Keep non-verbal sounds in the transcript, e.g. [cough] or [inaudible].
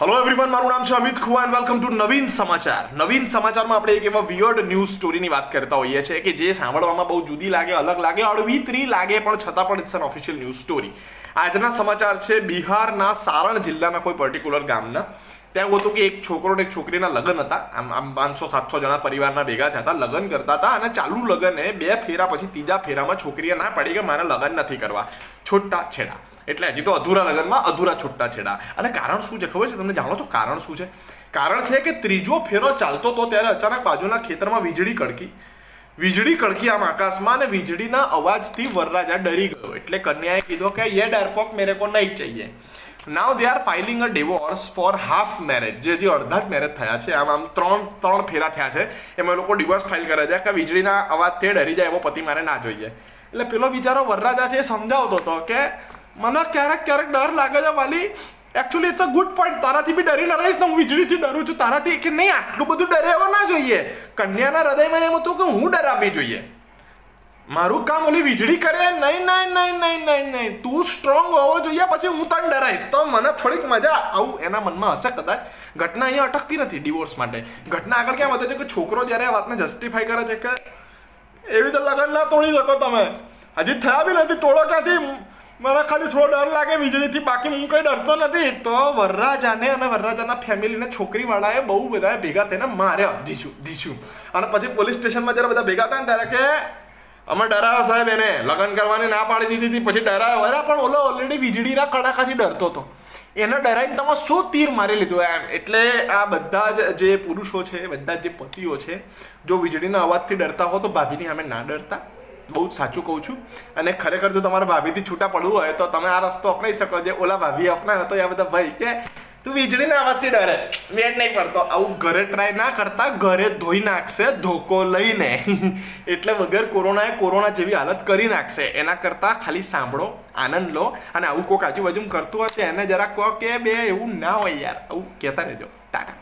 Hello everyone મારું નામ છે Amit Khuva and welcome to Navin Samachar. Navin સમાચારમાં આપણે એક એવા વિયર્ડ ન્યૂઝ સ્ટોરીની વાત કરતા હોઈએ છીએ કે જે સાંભળવામાં બહુ જુદી લાગે, અલગ લાગે અળવીતરી લાગે, પણ છતાં પણ it's an official news story આજના સમાચાર છે બિહારના સારણ જિલ્લાના કોઈ પર્ટિક્યુલર ગામના. ત્યાં હતું કે એક છોકરો અને એક છોકરીના લગ્ન હતા. આમ આમ પાંચસો, સાતસો જણા પરિવારના ભેગા થયા હતા, લગ્ન કરતા હતા અને ચાલુ લગ્ને બે ફેરા પછી ત્રીજા ફેરામાં છોકરીએ ના પાડી કે મારે લગ્ન નથી કરવા. છોટા છેડા એટલે હજી તો અધૂરા લગ્નમાં અધૂરા છૂટા છેડા. અને કારણ શું છે ખબર છે? તમને જાણો છો કારણ શું છે? કારણ છે કે ત્રીજો ફેરો ચાલતો તો ત્યારે અચાનક બાજુના ખેતરમાં વીજળી કડકી. વીજળી કડકી આમ આકાશમાં અને વીજળીના અવાજથી વરરાજા ડરી ગયો. એટલે કન્યાએ કીધો કે, યે ડરપોક મેરે કો નહીં ચાહીએ now they are filing a divorce for half marriage જે જે અડધા જ મેરેજ થયા છે. આમ આમ ત્રણ ત્રણ ફેરા થયા છે. એમાં લોકો ડિવોર્સ ફાઇલ કરે છે કે વીજળીના અવાજથી ડરી જાય એવો પતિ મારે ના જોઈએ. એટલે પેલો બિચારો વરરાજા છે એ સમજાવતો હતો કે મને ક્યારેક ક્યારેક ડર લાગે છે વાલી actually it's a good point તારાથી બી ડરી રહીશ ને હું વીજળીથી ડરું છું તારાથી કે નહીં આટલું બધું ડરે એવો ના જોઈએ કન્યાના હૃદયમાં એમ હતું કે હું ડરાવવી જોઈએ મારું કામ ઓલી વીજળી કરે નહીં નહીં નહીં નહીં નહીં નહીં તું સ્ટ્રોંગ હોવો જોઈએ પછી હું તને ડરાઈશ તો મને થોડીક મજા આવું એના મનમાં હશે કદાચ ઘટના અહીંયા અટકતી નથી ડિવોર્સ માટે ઘટના આગળ ક્યાં વધે છે કે છોકરો જ્યારે આ વાતને જસ્ટિફાઈ કરે છે કે એવી તો લગન ના તોડી શકો તમે હજી થયા બી નથી તોડો ક્યાંથી મને ખાલી થોડો ડર લાગે, વીજળીથી બાકી હું કંઈ ડરતો નથી. તો વરરાજાને અને વરરાજાના ફેમિલીને છોકરીવાળાએ બહુ બધા ભેગા થઈને માર્યા ધીશું ધીશું અને પછી પોલીસ સ્ટેશનમાં જ્યારે બધા ભેગા થાય ને ત્યારે કે, અમે ડરાયો સાહેબ એને, લગ્ન કરવાની ના પાડી દીધી હતી, પછી ડરાયો. અરે, પણ ઓલો ઓલરેડી વીજળીના કડાકાથી ડરતો હતો. એને ડરાઈને તમે શું તીર મારી લીધું એમ? એટલે આ બધા જ જે પુરુષો છે, બધા જ પતિઓ છે, જો વીજળીના અવાજથી ડરતા હો તો ભાભીની અમે ના ડરતા. બહુ જ સાચું કહું છું. અને ખરેખર જો તમારા ભાભીથી છૂટા પડવું હોય, તો તમે આ રસ્તો અપનાવી શકો. જે ઓલા ભાભી અપનાવ્યો તો એ બધા ભાઈ કે, તું વીજળીના અવાજથી ડરે. વેટ નહીં પડતો. આવું ઘરે ટ્રાય ના કરતા ઘરે ધોઈ નાખશે, ધોકો લઈને. [laughs] એટલે વગર કોરોનાએ કોરોના જેવી હાલત કરી નાખશે. એના કરતાં ખાલી સાંભળો, આનંદ લો. અને આવું કોઈક આજુબાજુ કરતું તો એને જરા કહો કે, બે, એવું ના હોય યાર. આવું કહેતા રહેજો. ટાટા.